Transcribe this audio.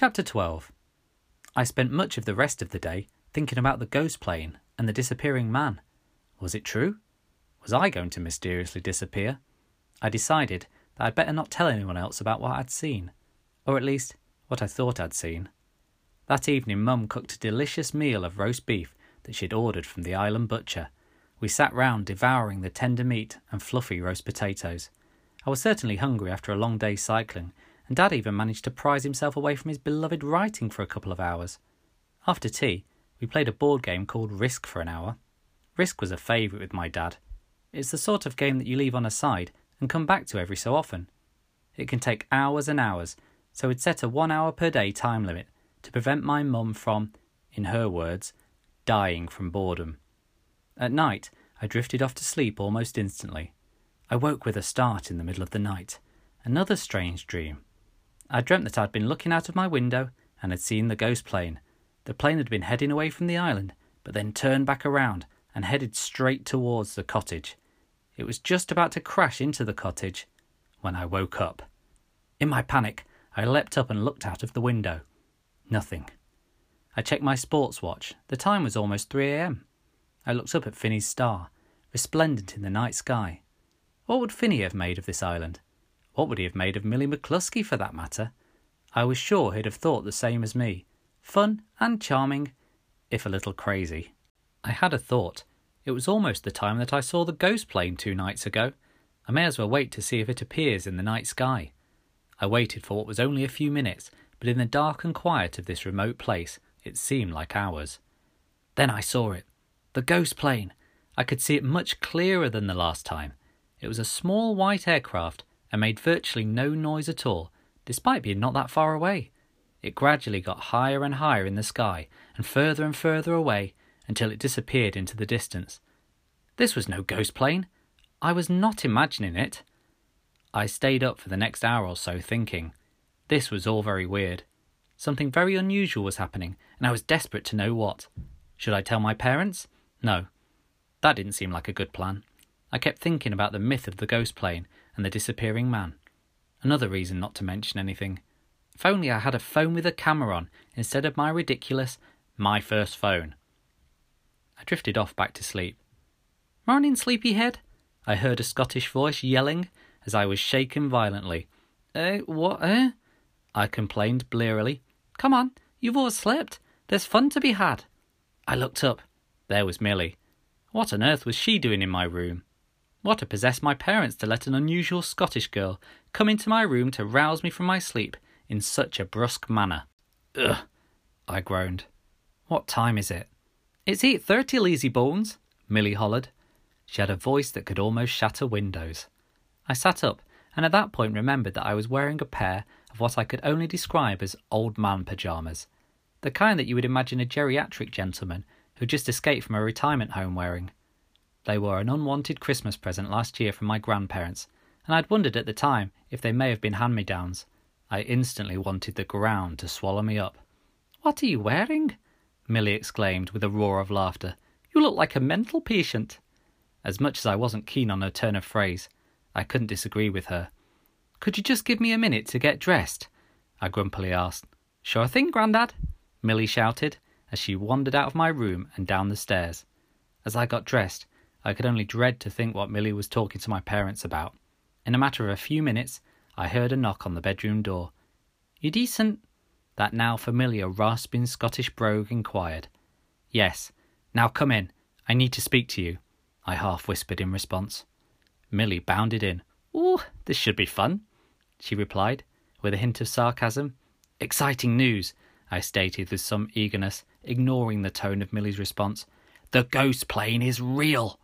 Chapter 12 I spent much of the rest of the day thinking about the ghost plane and the disappearing man. Was it true? Was I going to mysteriously disappear? I decided that I'd better not tell anyone else about what I'd seen, or at least what I thought I'd seen. That evening, Mum cooked a delicious meal of roast beef that she'd ordered from the island butcher. We sat round devouring the tender meat and fluffy roast potatoes. I was certainly hungry after a long day's cycling, and Dad even managed to prise himself away from his beloved writing for a couple of hours. After tea, we played a board game called Risk for an hour. Risk was a favourite with my dad. It's the sort of game that you leave on a side and come back to every so often. It can take hours and hours, so we'd set a one hour per day time limit to prevent my mum from, in her words, dying from boredom. At night, I drifted off to sleep almost instantly. I woke with a start in the middle of the night. Another strange dream. I dreamt that I'd been looking out of my window and had seen the ghost plane. The plane had been heading away from the island, but then turned back around and headed straight towards the cottage. It was just about to crash into the cottage when I woke up. In my panic, I leapt up and looked out of the window. Nothing. I checked my sports watch. The time was almost 3 a.m. I looked up at Finney's star, resplendent in the night sky. What would Finney have made of this island? What would he have made of Millie McCluskey, for that matter? I was sure he'd have thought the same as me. Fun and charming, if a little crazy. I had a thought. It was almost the time that I saw the ghost plane two nights ago. I may as well wait to see if it appears in the night sky. I waited for what was only a few minutes, but in the dark and quiet of this remote place, it seemed like hours. Then I saw it. The ghost plane. I could see it much clearer than the last time. It was a small white aircraft and made virtually no noise at all, despite being not that far away. It gradually got higher and higher in the sky and further and further away until it disappeared into the distance. This was no ghost plane. I was not imagining it. I stayed up for the next hour or so thinking. This was all very weird. Something very unusual was happening, and I was desperate to know what. Should I tell my parents? No. That didn't seem like a good plan. I kept thinking about the myth of the ghost plane and the disappearing man. Another reason not to mention anything. If only I had a phone with a camera on instead of my ridiculous my first phone. I drifted off back to sleep. Morning, sleepyhead, I heard a Scottish voice yelling as I was shaken violently. Eh, what, eh? I complained blearily. Come on, you've overslept. There's fun to be had. I looked up. There was Millie. What on earth was she doing in my room? What had possessed my parents to let an unusual Scottish girl come into my room to rouse me from my sleep in such a brusque manner? Ugh, I groaned. What time is it? It's eight thirty, lazy bones, Millie hollered. She had a voice that could almost shatter windows. I sat up, and at that point remembered that I was wearing a pair of what I could only describe as old man pyjamas, the kind that you would imagine a geriatric gentleman who just escaped from a retirement home wearing. They were an unwanted Christmas present last year from my grandparents, and I'd wondered at the time if they may have been hand me downs. I instantly wanted the ground to swallow me up. What are you wearing? Millie exclaimed with a roar of laughter. You look like a mental patient. As much as I wasn't keen on her turn of phrase, I couldn't disagree with her. Could you just give me a minute to get dressed? I grumpily asked. Sure thing, Grandad, Millie shouted as she wandered out of my room and down the stairs. As I got dressed, I could only dread to think what Millie was talking to my parents about. In a matter of a few minutes, I heard a knock on the bedroom door. You decent? that now familiar rasping Scottish brogue inquired. Yes. Now come in. I need to speak to you, I half whispered in response. Millie bounded in. Oh, this should be fun, she replied, with a hint of sarcasm. Exciting news, I stated with some eagerness, ignoring the tone of Millie's response. The ghost plane is real.